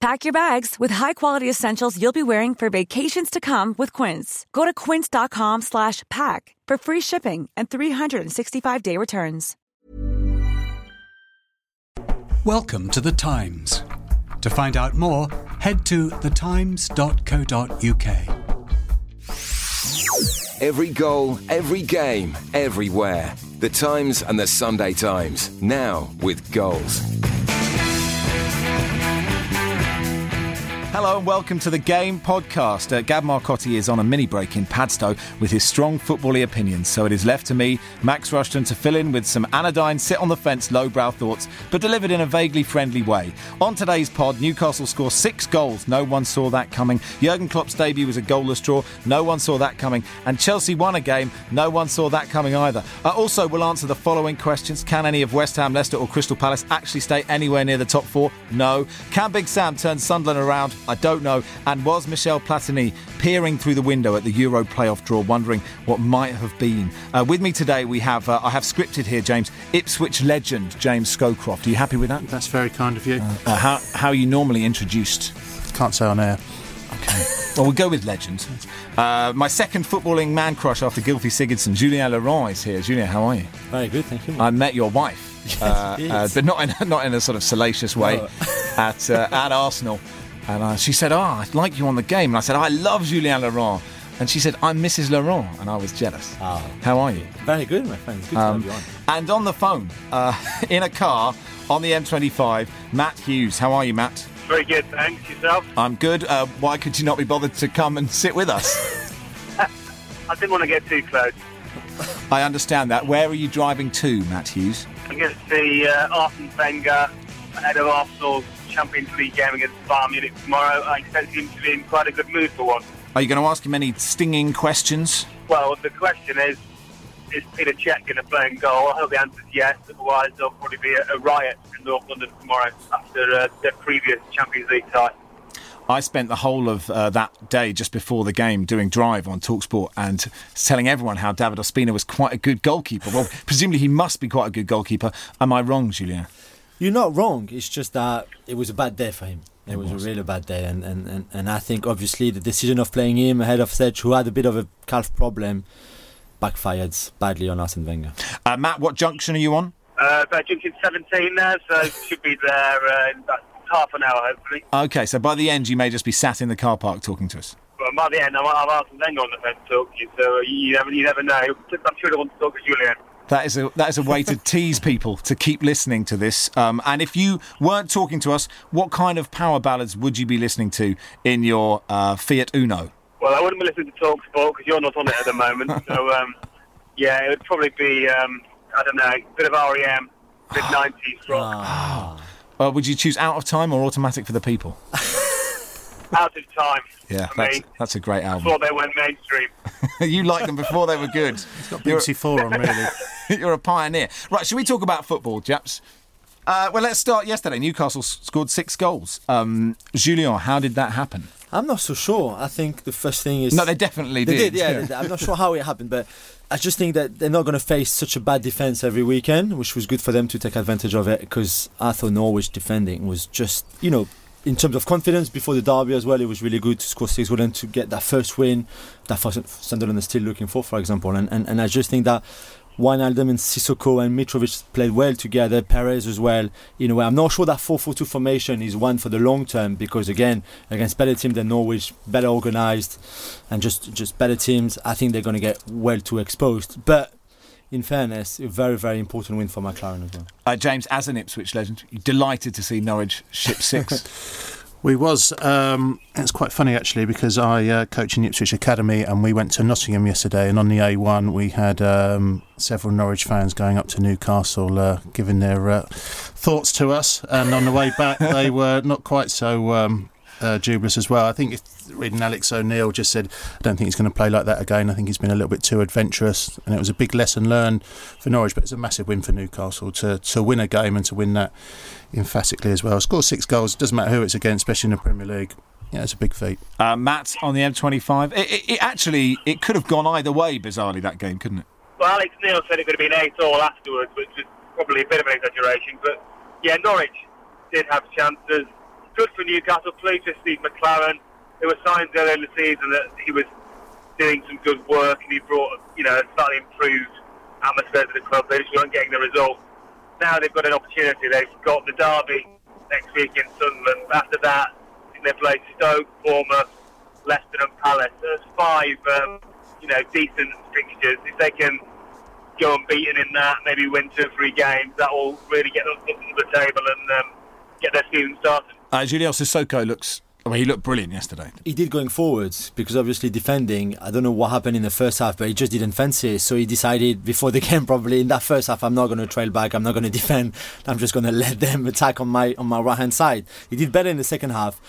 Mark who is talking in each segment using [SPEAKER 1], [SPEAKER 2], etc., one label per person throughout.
[SPEAKER 1] Pack your bags with high-quality essentials you'll be wearing for vacations to come with Quince. Go to quince.com slash pack for free shipping and 365-day returns.
[SPEAKER 2] Welcome to the Times. To find out more, head to thetimes.co.uk.
[SPEAKER 3] Every goal, every game, everywhere. The Times and the Sunday Times. Now with goals.
[SPEAKER 4] Hello and welcome to the Game Podcast. Uh, Gab Marcotti is on a mini break in Padstow with his strong footbally opinions, so it is left to me, Max Rushton, to fill in with some anodyne, sit on the fence, lowbrow thoughts, but delivered in a vaguely friendly way. On today's pod, Newcastle score six goals. No one saw that coming. Jurgen Klopp's debut was a goalless draw. No one saw that coming. And Chelsea won a game. No one saw that coming either. Uh, also, we'll answer the following questions: Can any of West Ham, Leicester, or Crystal Palace actually stay anywhere near the top four? No. Can Big Sam turn Sunderland around? I don't know. And was Michel Platini peering through the window at the Euro playoff draw, wondering what might have been? Uh, with me today, we have uh, I have scripted here, James Ipswich legend James Scowcroft. Are you happy with that?
[SPEAKER 5] That's very kind of you.
[SPEAKER 4] Uh, uh how how are you normally introduced?
[SPEAKER 5] Can't say on air.
[SPEAKER 4] Okay. Well, we'll go with legend. Uh, my second footballing man crush after Gylfi Sigurdsson, Julien Laurens, is here. Julien, how are you?
[SPEAKER 6] Very good, thank you.
[SPEAKER 4] I met your wife.
[SPEAKER 6] Yes, uh, uh,
[SPEAKER 4] but not in not in a sort of salacious way oh. at uh, at Arsenal. And uh, she said, Oh, I'd like you on the game. And I said, I love Julien Laurens. And she said, I'm Mrs. Laurens. And I was jealous. Oh. How are you?
[SPEAKER 6] Very good, my friend. Good um, to have you
[SPEAKER 4] on. And on the phone, uh, in a car on the M25, Matt Hughes. How are you, Matt?
[SPEAKER 7] Very good, thanks. Yourself?
[SPEAKER 4] I'm good. Uh, why could you not be bothered to come and sit with us?
[SPEAKER 7] I didn't want to get too close.
[SPEAKER 4] I understand that. Where are you driving to, Matt Hughes?
[SPEAKER 7] I'm going to see uh, Arsene Wenger ahead of Arsenal's Champions League game against Bayern Munich tomorrow. I expect him to be in quite a good mood for once.
[SPEAKER 4] Are you going to ask him any stinging questions?
[SPEAKER 7] Well, the question is, is Peter Cech going to play in goal? I hope the answer is yes. Otherwise, there'll probably be a, a riot in North London tomorrow after uh, their previous Champions League tie.
[SPEAKER 4] I spent the whole of uh, that day just before the game doing drive on Talksport and telling everyone how David Ospina was quite a good goalkeeper. Well, presumably he must be quite a good goalkeeper. Am I wrong, Julien?
[SPEAKER 6] You're not wrong. It's just that it was a bad day for him. It, it was, was, a really bad day, and, and, and, and I think obviously the decision of playing him ahead of Sedge, who had a bit of a calf problem, backfired badly on Arsene Wenger.
[SPEAKER 4] Uh, Matt, what junction are you on?
[SPEAKER 7] Uh, about junction 17 now, so should be there uh, in about half an hour, hopefully.
[SPEAKER 4] Okay, so by the end, you may just be sat in the car park talking to us.
[SPEAKER 7] Well, by the end, I'm, I'm Arsene Wenger on the phone to talk to you, so you never, you never know. I'm sure I want to talk to Julien.
[SPEAKER 4] That is a that is a way to tease people to keep listening to this. Um, and if you weren't talking to us, what kind of power ballads would you be listening to in your uh, Fiat Uno?
[SPEAKER 7] Well, I wouldn't be listening to Talksport because you're not on it at the moment. so um, yeah, it would probably be um, I don't know, a bit of REM, mid '90s rock.
[SPEAKER 4] Oh. Uh, would you choose Out of Time or Automatic for the People?
[SPEAKER 7] Out of Time.
[SPEAKER 4] Yeah, that's, that's, a great album.
[SPEAKER 7] Before they went mainstream.
[SPEAKER 4] you liked them before they were good.
[SPEAKER 5] It's got BBC Four on, really.
[SPEAKER 4] You're a pioneer. Right, should we talk about football, Japs? Uh, well, let's start yesterday. Newcastle scored six goals. Um, Julien, how did that happen?
[SPEAKER 6] I'm not so sure. I think the first thing is.
[SPEAKER 4] No, they definitely
[SPEAKER 6] they
[SPEAKER 4] did.
[SPEAKER 6] did yeah, yeah. I'm not sure how it happened, but I just think that they're not going to face such a bad defense every weekend, which was good for them to take advantage of it because I thought Norwich defending was just, you know, in terms of confidence before the derby as well, it was really good to score six goals and to get that first win that Sunderland is still looking for, for example. And, and, and I just think that Wijnaldum and Sissoko and Mitrovic played well together, Perez as well. In a way, I'm not sure that 4-4-2 formation is one for the long term because again, against better teams than Norwich, better organised, and just just better teams, I think they're going to get well too exposed. But in fairness, a very, very important win for McClaren as well.
[SPEAKER 4] Uh, James, as an Ipswich legend, delighted to see Norwich ship six.
[SPEAKER 5] We was. Um, it's quite funny actually because I uh, coach in the Ipswich Academy and we went to Nottingham yesterday and on the A1 we had um, several Norwich fans going up to Newcastle uh, giving their uh, thoughts to us and on the way back they were not quite so um, uh, dubious as well. I think if reading Alex O'Neill just said, I don't think he's going to play like that again. I think he's been a little bit too adventurous, and it was a big lesson learned for Norwich. But it's a massive win for Newcastle to to win a game and to win that emphatically as well. Score six goals, doesn't matter who it's against, especially in the Premier League. Yeah, it's a big feat.
[SPEAKER 4] Uh, Matt on the M25. It, it, it actually it could have gone either way. Bizarrely, that game, couldn't it?
[SPEAKER 7] Well, Alex Neil said it could have been eight all afterwards, which is probably a bit of an exaggeration. But yeah, Norwich did have chances. Good for Newcastle. Pleased to see McClaren. There were signs earlier in the season that he was doing some good work and he brought, you know, a slightly improved atmosphere to the club. They just weren't getting the results. Now they've got an opportunity. They've got the derby next week in Sunderland. After that, they play Stoke, Bournemouth, Leicester, and Palace. There's five, um, you know, decent fixtures. If they can go unbeaten in that, maybe win two or three games, that will really get them up to the table and um, get their season started.
[SPEAKER 4] Uh, Julio Sissoko looks. I mean, he looked brilliant yesterday.
[SPEAKER 6] He did going forwards because obviously defending. I don't know what happened in the first half, but he just didn't fancy it. So he decided before the game, probably in that first half, I'm not going to trail back. I'm not going to defend. I'm just going to let them attack on my on my right hand side. He did better in the second half.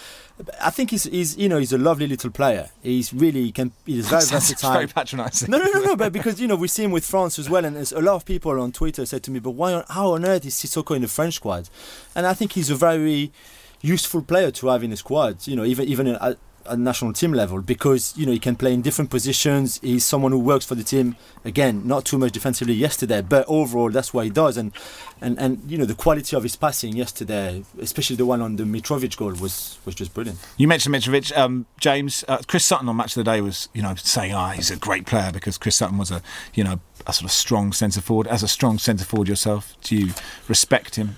[SPEAKER 6] I think he's, he's you know he's a lovely little player. He's really can he's very versatile.
[SPEAKER 4] very patronising.
[SPEAKER 6] No, no, no, no. But because you know we see him with France as well, and there's a lot of people on Twitter said to me, "But why? On, how on earth is Sissoko in the French squad?" And I think he's a very useful player to have in the squad. You know, even even at, at national team level because you know he can play in different positions. He's someone who works for the team. Again, not too much defensively yesterday, but overall that's what he does. And and and you know the quality of his passing yesterday, especially the one on the Mitrovic goal, was was just brilliant.
[SPEAKER 4] You mentioned Mitrovic, um, James. Uh, Chris Sutton on Match of the Day was you know saying, "Ah, oh, he's a great player," because Chris Sutton was a you know a sort of strong centre forward. As a strong centre forward yourself, do you respect him?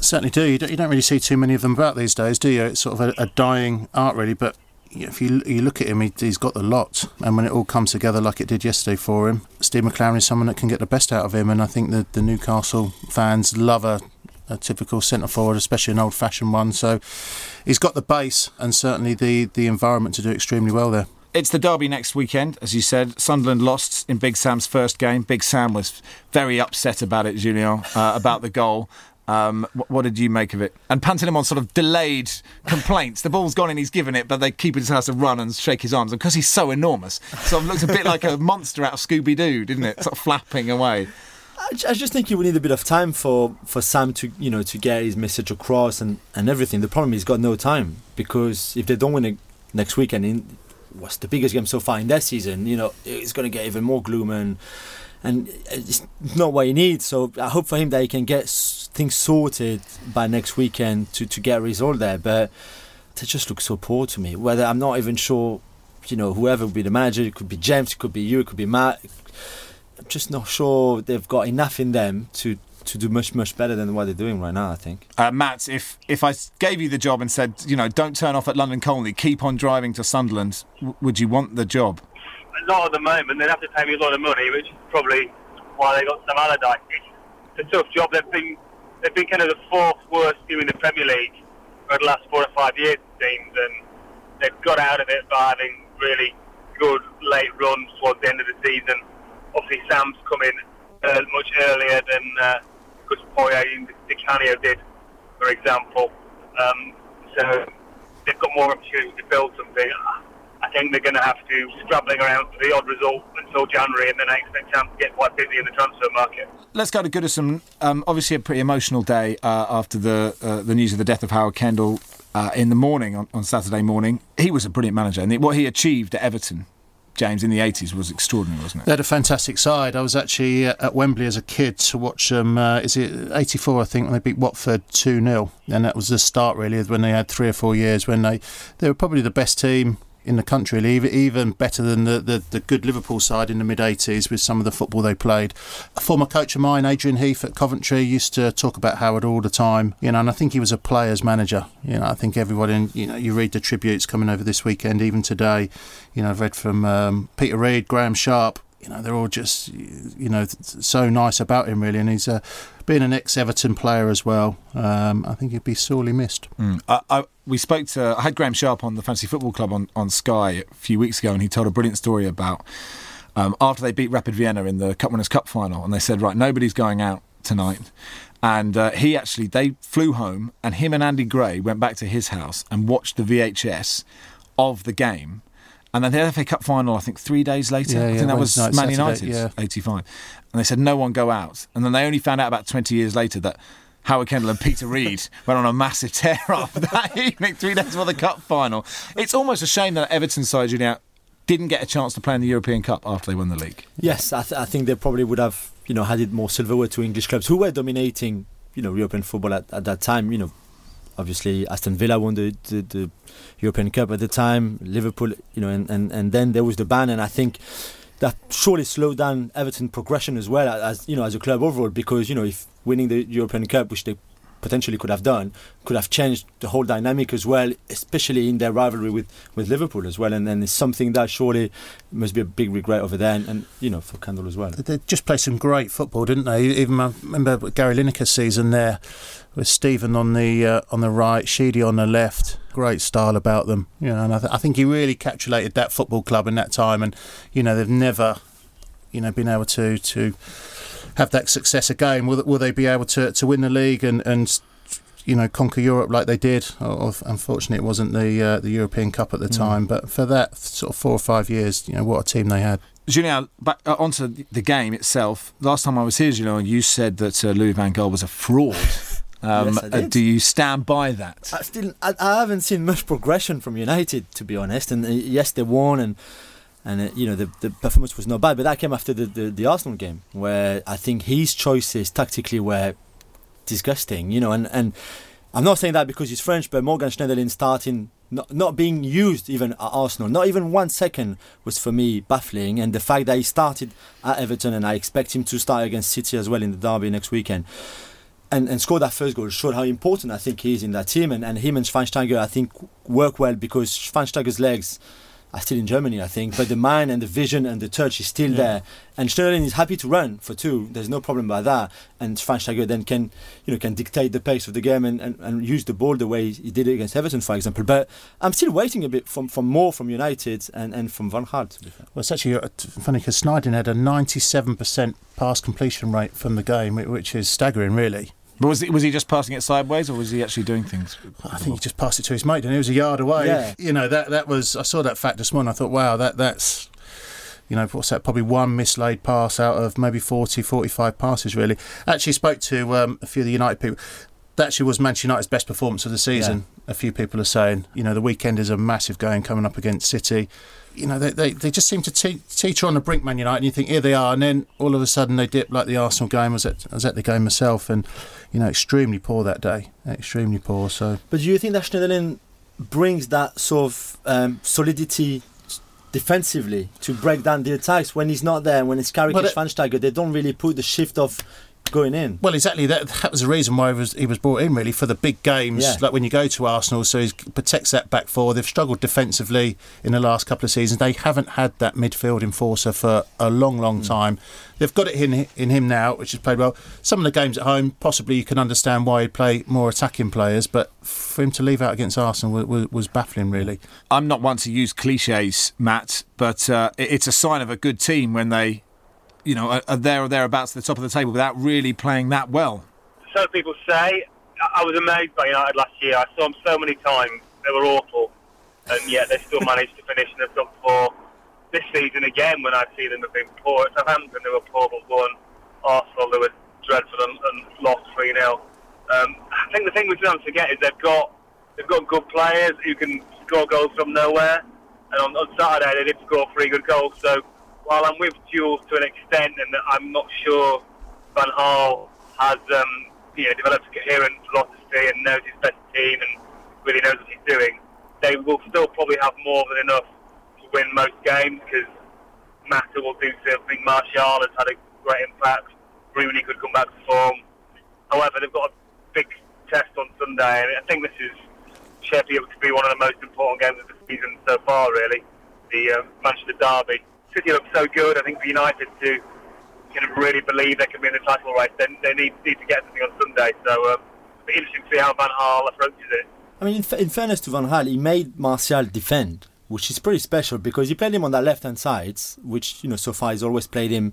[SPEAKER 5] Certainly do. You don't, you don't really see too many of them about these days, do you? It's sort of a, a dying art, really. But if you you look at him, he, has got the lot, and when it all comes together like it did yesterday for him, Steve McClaren is someone that can get the best out of him, and I think the the Newcastle fans love a, a typical centre forward, especially an old-fashioned one. So he's got the base and certainly the the environment to do extremely well there.
[SPEAKER 4] It's the derby next weekend, as you said. Sunderland lost in Big Sam's first game. Big Sam was very upset about it, Julien, uh, about the goal. Um, what, what, did you make of it? And Pantilimon sort of delayed complaints. the ball's gone and he's given it, but they keep his house to run and shake his arms. And because he's so enormous, sort of looks a bit like a monster out of Scooby Doo, didn't it? Sort of flapping away.
[SPEAKER 6] I just think he would need a bit of time for, for Sam to you know to get his message across and, and everything. The problem is he's got no time because if they don't win it next weekend, in what's the biggest game so far in their season, you know, it's going to get even more gloom and and it's not what he needs. So I hope for him that he can get things sorted by next weekend to, to get a result there. But they just look so poor to me. Whether I'm not even sure, you know, whoever would be the manager, it could be James, it could be you, it could be Matt. I'm just not sure they've got enough in them to to do much much better than what they're doing right now. I think.
[SPEAKER 4] Uh, Matt, if if I gave you the job and said, you know, don't turn off at London Colney, keep on driving to Sunderland, w- would you want the job?
[SPEAKER 7] Not at the moment. They'd have to pay me a lot of money, which is probably why they got Sam Allardyce. It's a tough job. They've been they've been kind of the fourth worst team in the Premier League for the last four or five years, it seems, and they've got out of it by having really good late runs towards the end of the season. Obviously, Sam's come in uh, much earlier than uh, Poyet and Di Canio did, for example. Um, so they've got more opportunity to build something. I think they're going to have to scrabbling around for the odd result until January, and then I expect Sam to get quite busy in the transfer market.
[SPEAKER 4] Let's go to Goodison. Um, obviously, a pretty emotional day uh, after the uh, the news of the death of Howard Kendall uh, in the morning on, on, Saturday morning. He was a brilliant manager, and what he achieved at Everton. James in the 80s was extraordinary, wasn't it?
[SPEAKER 5] They had a fantastic side. I was actually at Wembley as a kid to watch them. Um, is it 84? I think when they beat Watford 2 0, and that was the start really when they had three or four years when they they were probably the best team in the country, even better than the, the, the good Liverpool side in the mid 80s with some of the football they played. A former coach of mine, Adrian Heath at Coventry, used to talk about Howard all the time, you know, and I think he was a player's manager. You know, I think everybody, you know, you read the tributes coming over this weekend, even today, you know, I've read from um, Peter Reid, Graeme Sharp, you know they're all just you know so nice about him really, and he's uh, being an ex-Everton player as well. Um, I think he'd be sorely missed.
[SPEAKER 4] Mm. I, I, we spoke to I had Graeme Sharp on the Fantasy Football Club on, on Sky a few weeks ago, and he told a brilliant story about um, after they beat Rapid Vienna in the Cup Winners' Cup final, and they said right nobody's going out tonight. And uh, he actually, they flew home, and him and Andy Gray went back to his house and watched the VHS of the game and then the FA Cup final, I think three days later,
[SPEAKER 5] Yeah,
[SPEAKER 4] I
[SPEAKER 5] yeah,
[SPEAKER 4] think that was
[SPEAKER 5] Wednesday
[SPEAKER 4] Man
[SPEAKER 5] night,
[SPEAKER 4] United,
[SPEAKER 5] yeah.
[SPEAKER 4] 85. And they said, no one go out. And then they only found out about 20 years later that Howard Kendall and Peter Reid went on a massive tear up that evening, three days before the Cup final. It's almost a shame that Everton side, Julian, didn't get a chance to play in the European Cup after they won the league.
[SPEAKER 6] Yes, I, th- I think they probably would have, you know, had it more silverware to English clubs who were dominating, you know, European football at, at that time. You know, obviously Aston Villa won the, the, the European Cup at the time, Liverpool, you know, and, and, and then there was the ban, and I think that surely slowed down Everton progression as well as you know as a club overall because you know if winning the European Cup, which they potentially could have done, could have changed the whole dynamic as well, especially in their rivalry with, with Liverpool as well. And then it's something that surely must be a big regret over there, and, and you know for Kendall as well.
[SPEAKER 5] They just played some great football, didn't they? Even I remember Gary Lineker's season there with Steven on the uh, on the right, Sheedy on the left. Great style about them, you know. And I, th- I think he really capitulated that football club in that time. And you know they've never, you know, been able to to have that success again. Will, will they be able to, to win the league and, and you know conquer Europe like they did? Or, unfortunately, it wasn't the uh, the European Cup at the time. But for that sort of four or five years, you know what a team they had.
[SPEAKER 4] Julien, back uh, onto the game itself. Last time I was here, Julien, you said that uh, Louis van Gaal was a fraud. Um,
[SPEAKER 6] Yes, I
[SPEAKER 4] uh,
[SPEAKER 6] did.
[SPEAKER 4] do you stand by that?
[SPEAKER 6] I still, I, I haven't seen much progression from United, to be honest. And uh, yes, they won, and and uh, you know the, the performance was not bad. But that came after the, the the Arsenal game, where I think his choices tactically were disgusting. You know, and and I'm not saying that because he's French, but Morgan Schneiderlin starting. Not, not being used even at Arsenal, not even one second was for me baffling. And the fact that he started at Everton, and I expect him to start against City as well in the derby next weekend, and, and scored that first goal showed how important I think he is in that team. And, and him and Schweinsteiger, I think, work well because Schweinsteiger's legs are still in Germany, I think, but the mind and the vision and the touch is still there. And Schneiderlin is happy to run for two. There's no problem about that. And Schweinsteiger then can, you know, can dictate the pace of the game and, and, and use the ball the way he did it against Everton, for example. But I'm still waiting a bit from, from more from United and, and from Van Gaal, to be fair.
[SPEAKER 5] Well, it's actually uh, funny because Snyden had a 97% pass completion rate from the game, which is staggering, really.
[SPEAKER 4] But was he, was he just passing it sideways, or was he actually doing things?
[SPEAKER 5] I think he just passed it to his mate, and he was a yard away.
[SPEAKER 6] Yeah.
[SPEAKER 5] You know that that was. I saw that fact this morning. I thought, wow, that that's. You know, what's that? Probably one mislaid pass out of maybe 40, 45 passes, really. Actually, spoke to um, a few of the United people. That actually was Manchester United's best performance of the season. A few people are saying, you know, the weekend is a massive game coming up against City. You know, they, they, they just seem to te- teeter on the brink, Man United, and you think, here they are, and then all of a sudden they dip like the Arsenal game. I was at, I was at the game myself, and, you know, extremely poor that day. Extremely poor, so.
[SPEAKER 6] But do you think that Schneiderlin brings that sort of um, solidity defensively to break down the attacks when he's not there? When it's Carrick and
[SPEAKER 5] it-
[SPEAKER 6] Schweinsteiger, they don't really put the shift of going in.
[SPEAKER 5] Well, exactly. That that was the reason why he was he was brought in really for the big games,
[SPEAKER 6] Yeah.
[SPEAKER 5] like when you go to Arsenal. So he protects that back four. They've struggled defensively in the last couple of seasons. They haven't had that midfield enforcer for a long, long time. They've got it in in him now, which has played well. Some of the games at home, possibly you can understand why he'd play more attacking players, but for him to leave out against Arsenal was, was, was baffling, really.
[SPEAKER 4] I'm not one to use cliches, Matt, but uh, it- it's a sign of a good team when they, you know, are, are there or thereabouts at the top of the table without really playing that well.
[SPEAKER 7] so people say. I I was amazed by United last year. I saw them so many times. They were awful, and yet they still managed to finish in the top four. This season again, when I see them have been poor. At Southampton, they were poor but won. Arsenal, they were dreadful and, and lost three 0 um, I think the thing we don't forget is they've got they've got good players who can score goals from nowhere. And on, on Saturday, they did score three good goals. So while I'm with Jules to an extent, and I'm not sure Van Gaal has um, you know developed a coherent philosophy and knows his best team and really knows what he's doing, they will still probably have more than enough to win most games because Mata will do something. Martial has had a great impact. Rooney could come back to form. However, they've got a big test on Sunday, and I think this is shaping up to be one of the most important games of the season so far. Really, the uh, Manchester Derby. City look so good. I think for United to kind of really believe they can be in the title race, then they need, need to get something on Sunday. So um, it'll be interesting to see how Van Gaal approaches it.
[SPEAKER 6] I mean, in, fa- in fairness to Van Gaal, he made Martial defend, which is pretty special because he played him on that left hand side, which you know so far he's always played him,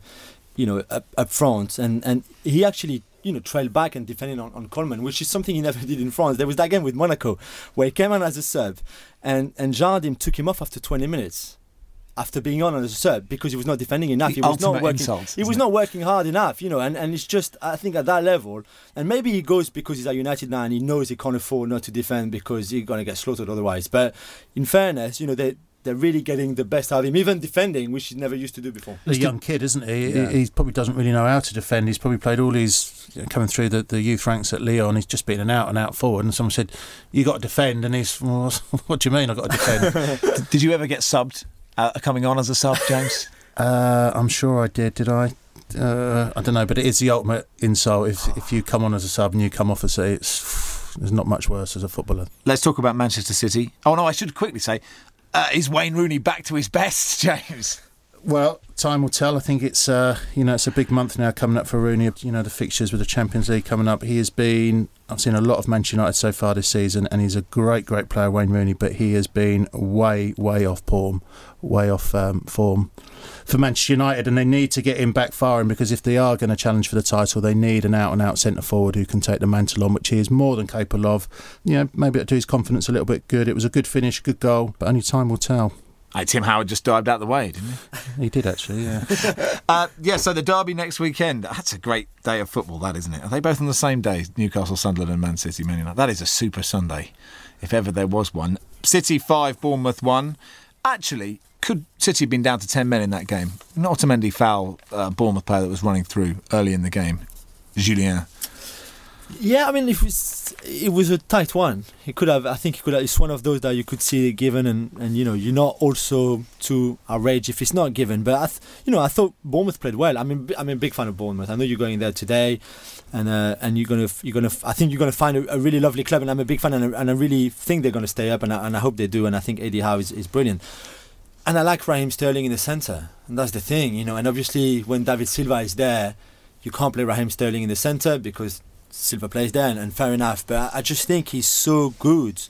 [SPEAKER 6] you know, up, up front, and and he actually you know trailed back and defended on, on Coleman, which is something he never did in France. There was that game with Monaco where he came on as a sub, and and Jardim took him off after 20 minutes. After being on as a sub because he was not defending enough,
[SPEAKER 4] The
[SPEAKER 6] he was not working.
[SPEAKER 4] insult,
[SPEAKER 6] he was
[SPEAKER 4] isn't
[SPEAKER 6] working hard enough, you know, and, and it's just I think at that level, and maybe he goes because he's at United now and he knows he can't afford not to defend because he's gonna get slaughtered otherwise. But in fairness, you know, they they're really getting the best out of him, even defending, which he never used to do before.
[SPEAKER 5] He's a young kid, isn't he?
[SPEAKER 6] Yeah.
[SPEAKER 5] He, he probably doesn't really know how to defend. He's probably played all his you know, coming through the, the youth ranks at Leon. He's just been an out and out forward. And someone said, "You got to defend," and he's, well, "What do you mean? I got to defend?"
[SPEAKER 4] Did- Did you ever get subbed uh, coming on as a sub, James?
[SPEAKER 5] uh, I'm sure I did. Did I? Uh, I don't know, but it is the ultimate insult if if you come on as a sub and you come off as a. It's, there's not much worse as a footballer.
[SPEAKER 4] Let's talk about Manchester City. Oh no, I should quickly say, uh, is Wayne Rooney back to his best, James?
[SPEAKER 5] Well, time will tell. I think it's uh, you know it's a big month now coming up for Rooney. You know the fixtures with the Champions League coming up. He has been. I've seen a lot of Manchester United so far this season, and he's a great, great player, Wayne Rooney. But he has been way, way off form, way off um, form for Manchester United, and they need to get him back firing because if they are going to challenge for the title, they need an out-and-out centre forward who can take the mantle on, which he is more than capable of. You know, maybe it'll do his confidence a little bit good. It was a good finish, good goal, but only time will tell.
[SPEAKER 4] Hey, Tim Howard just dived out the way, didn't he?
[SPEAKER 5] He did actually, yeah.
[SPEAKER 4] Uh, yeah, so the derby next weekend. That's a great day of football, that isn't it? Are they both on the same day? Newcastle, Sunderland, and Man City, Man United. That is a super Sunday, if ever there was one. City five, Bournemouth one. Actually, could City have been down to ten men in that game? Not a Otamendi foul, uh, Bournemouth player that was running through early in the game. Julien.
[SPEAKER 6] Yeah, I mean, it was it was a tight one. He could have. I think he could have. It's one of those that you could see given, and, and you know, you're not also too outraged if it's not given. But I, th- you know, I thought Bournemouth played well. I mean, I'm a big fan of Bournemouth. I know you're going there today, and uh, and you're gonna you're gonna. I think you're gonna find a, a really lovely club, and I'm a big fan, and I, and I really think they're gonna stay up, and I, and I hope they do. And I think Eddie Howe is, is brilliant. And I like Raheem Sterling in the centre, and that's the thing, you know. And obviously, when David Silva is there, you can't play Raheem Sterling in the centre because Silva plays there, and, and fair enough. But I, just think he's so good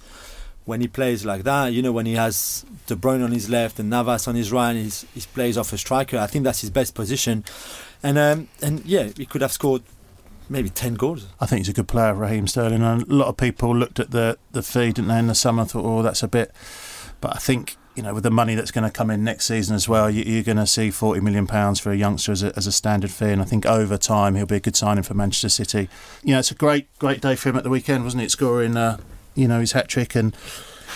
[SPEAKER 6] when he plays like that. You know, when he has De Bruyne on his left and Navas on his right, and he's, he plays off a striker. I think that's his best position. And um, and yeah, he could have scored maybe ten goals.
[SPEAKER 5] I think he's a good player, Raheem Sterling. And a lot of people looked at the the fee, didn't they, in the summer? Thought, oh, that's a bit. But I think you know, with the money that's going to come in next season as well, you, you're going to see forty million pounds for a youngster as a, as a standard fee. And I think over time he'll be a good signing for Manchester City. You know, it's a great great day for him at the weekend, wasn't it? Scoring, uh, you know, his hat trick, and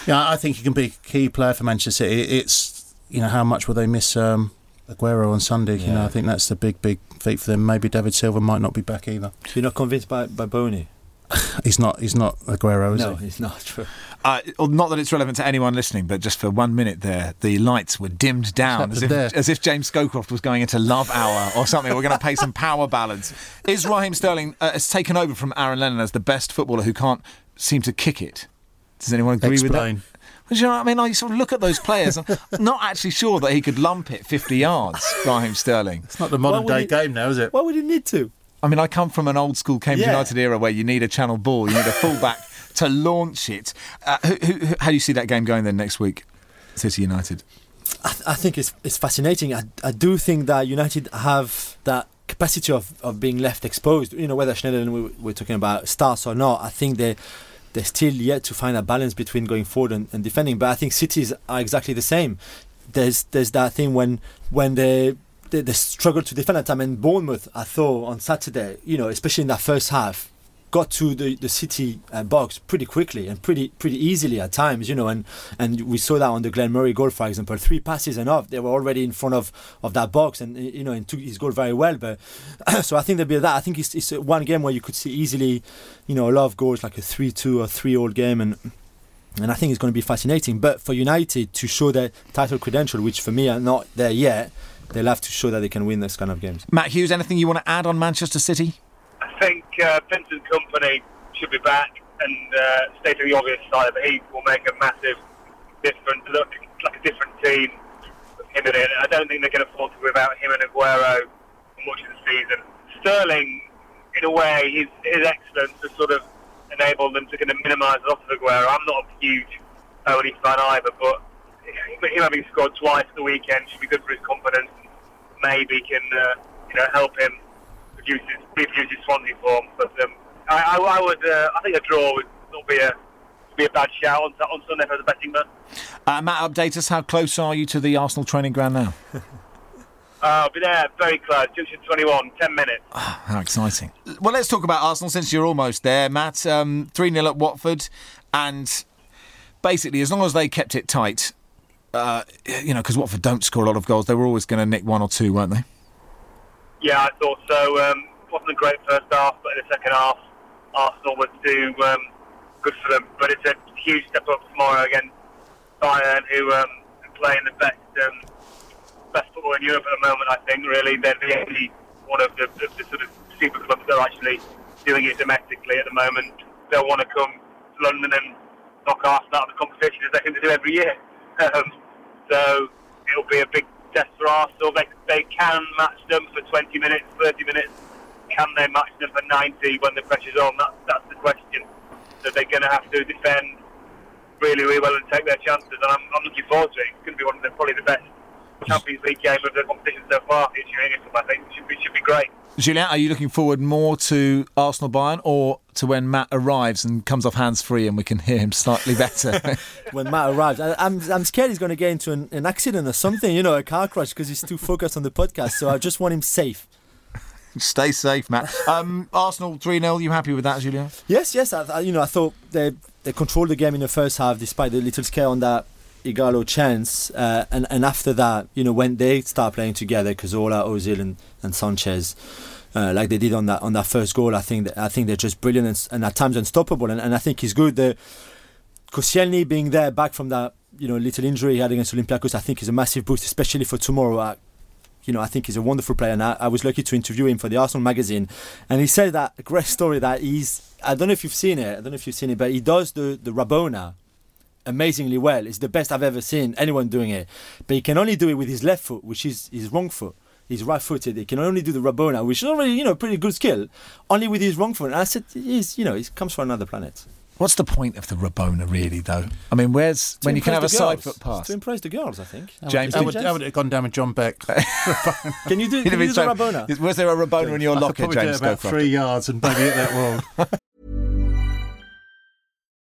[SPEAKER 5] yeah, I think he can be a key player for Manchester City. It's you know, how much will they miss? Um, Aguero on Sunday, you know, I think that's the big, big feat for them. Maybe David Silva might not be back either.
[SPEAKER 6] So you're not convinced by by Bony?
[SPEAKER 5] He's not. He's not Aguero, is he?
[SPEAKER 6] no,
[SPEAKER 5] he?
[SPEAKER 6] it's not.
[SPEAKER 4] Uh, not that it's relevant to anyone listening, but just for one minute there, the lights were dimmed down as if,
[SPEAKER 5] there?
[SPEAKER 4] as if James Scowcroft was going into Love Hour or something. We're going to play some power ballads. Is Raheem Sterling uh, has taken over from Aaron Lennon as the best footballer who can't seem to kick it? Does anyone agree with that? Do you know what I mean? I sort of look at those players. I'm not actually sure that he could lump it 50 yards, Raheem Sterling.
[SPEAKER 5] It's not the modern day
[SPEAKER 6] he-
[SPEAKER 5] game now, is it?
[SPEAKER 6] Why would he need to?
[SPEAKER 4] I mean, I come from an old school Cambridge
[SPEAKER 6] Yeah.
[SPEAKER 4] United era where you need a channel ball, you need a fullback to launch it. Uh, who, who, how do you see that game going then next week, City United?
[SPEAKER 6] I, th- I think it's it's fascinating. I, I do think that United have that capacity of, of being left exposed. You know, whether Schneiderlin we, we're talking about starts or not, I think they they're still yet to find a balance between going forward and, and defending. But I think cities are exactly the same. There's there's that thing when when they they struggle to defend at time. And Bournemouth, I thought on Saturday, you know, especially in that first half, got to the, the City uh, box pretty quickly and pretty pretty easily at times, you know, and, and we saw that on the Glenn Murray goal, for example, three passes and off, they were already in front of, of that box and you know and took his goal very well. But so I think there'll be that. I think it's, it's one game where you could see easily, you know, a lot of goals like a three-two or three-all game and. And I think it's going to be fascinating. But for United to show their title credential, which for me are not there yet, they'll have to show that they can win this kind of games.
[SPEAKER 4] Matt Hughes, anything you want to add on Manchester City?
[SPEAKER 7] I think uh, Vincent Kompany should be back and uh, stating the obvious side, but he will make a massive difference. Look like a different team. him in it. I don't think they can afford to go without him and Aguero for much of the season. Sterling, in a way, his, his excellence has sort of enabled them to kind of minimise the loss of Aguero. I'm not a huge Bony fan either, but him having scored twice in the weekend should be good for his confidence. Maybe can uh, you know help him produce his, reproduce his Swansea form. But um, I, I, I would uh, I think a draw would not be a be a bad shout on, on Sunday for the betting man.
[SPEAKER 4] Uh, Matt, update us. How close are you to the Arsenal training ground now?
[SPEAKER 7] uh, I'll be there very close. Junction 21, 10 minutes.
[SPEAKER 4] Oh, how exciting. Well, let's talk about Arsenal since you're almost there, Matt. Um, 3 um, 0 at Watford. And basically, as long as they kept it tight, uh, you know, because Watford don't score a lot of goals, they were always going to nick one or two, weren't they?
[SPEAKER 7] Yeah, I thought so. Um, wasn't a great first half, but in the second half, Arsenal would too um, good for them. But it's a huge step up tomorrow against Bayern, who um, are playing the best um, best football in Europe at the moment. I think really they're the only one of the, the, the sort of super clubs that are actually doing it domestically at the moment. They'll want to come to London and knock Arsenal out of the competition as they seem to do every year. Um, so it'll be a big test for Arsenal. They, they can match them for 20 minutes, 30 minutes. Can they match them for 90 when the pressure's on? That's, that's the question. So they're going to have to defend really, really well and take their chances. And I'm, I'm looking forward to it. It's going to be one of the, probably the best Champions League game of the competition so far this year. I think it should be, should be great.
[SPEAKER 4] Julien, are you looking forward more to Arsenal Bayern or to when Matt arrives and comes off hands free and we can hear him slightly better?
[SPEAKER 6] when Matt arrives, I, am I'm, I'm scared he's going to get into an, an accident or something, you know, a car crash because he's too focused on the podcast. So I just want him safe.
[SPEAKER 4] Stay safe, Matt. Um, Arsenal 3 0, you happy with that, Julien?
[SPEAKER 6] Yes, yes. I, I, you know, I thought they, they controlled the game in the first half despite the little scare on that Ighalo chance. Uh, and, and after that, you know, when they start playing together, Cazorla, Ozil, and, and Sanchez, uh, like they did on that on that first goal, I think that, I think they're just brilliant and, and at times unstoppable. And, and I think he's good. The Koscielny being there back from that you know little injury he had against Olympiacos, I think is a massive boost, especially for tomorrow. I, you know, I think he's a wonderful player, and I, I, was lucky to interview him for the Arsenal magazine. And he said that great story that he's. I don't know if you've seen it. I don't know if you've seen it, but he does the the Rabona amazingly well. It's the best I've ever seen anyone doing it. But he can only do it with his left foot, which is his wrong foot. He's right-footed. He can only do the Rabona, which is already, you know, pretty good skill, only with his wrong foot. And I said, he's, you know, he comes from another planet.
[SPEAKER 4] What's the point of the Rabona, really, though? I mean, where's
[SPEAKER 6] to
[SPEAKER 4] when you can have a
[SPEAKER 6] girls.
[SPEAKER 4] side foot pass?
[SPEAKER 6] To impress the girls, I think.
[SPEAKER 4] James,
[SPEAKER 5] I would, I would have gone down with John Beck.
[SPEAKER 6] can you do, can you do the Rabona?
[SPEAKER 4] Was there a Rabona in your
[SPEAKER 5] I
[SPEAKER 4] locker,
[SPEAKER 5] could
[SPEAKER 4] James?
[SPEAKER 5] Do about three yards and maybe hit that wall.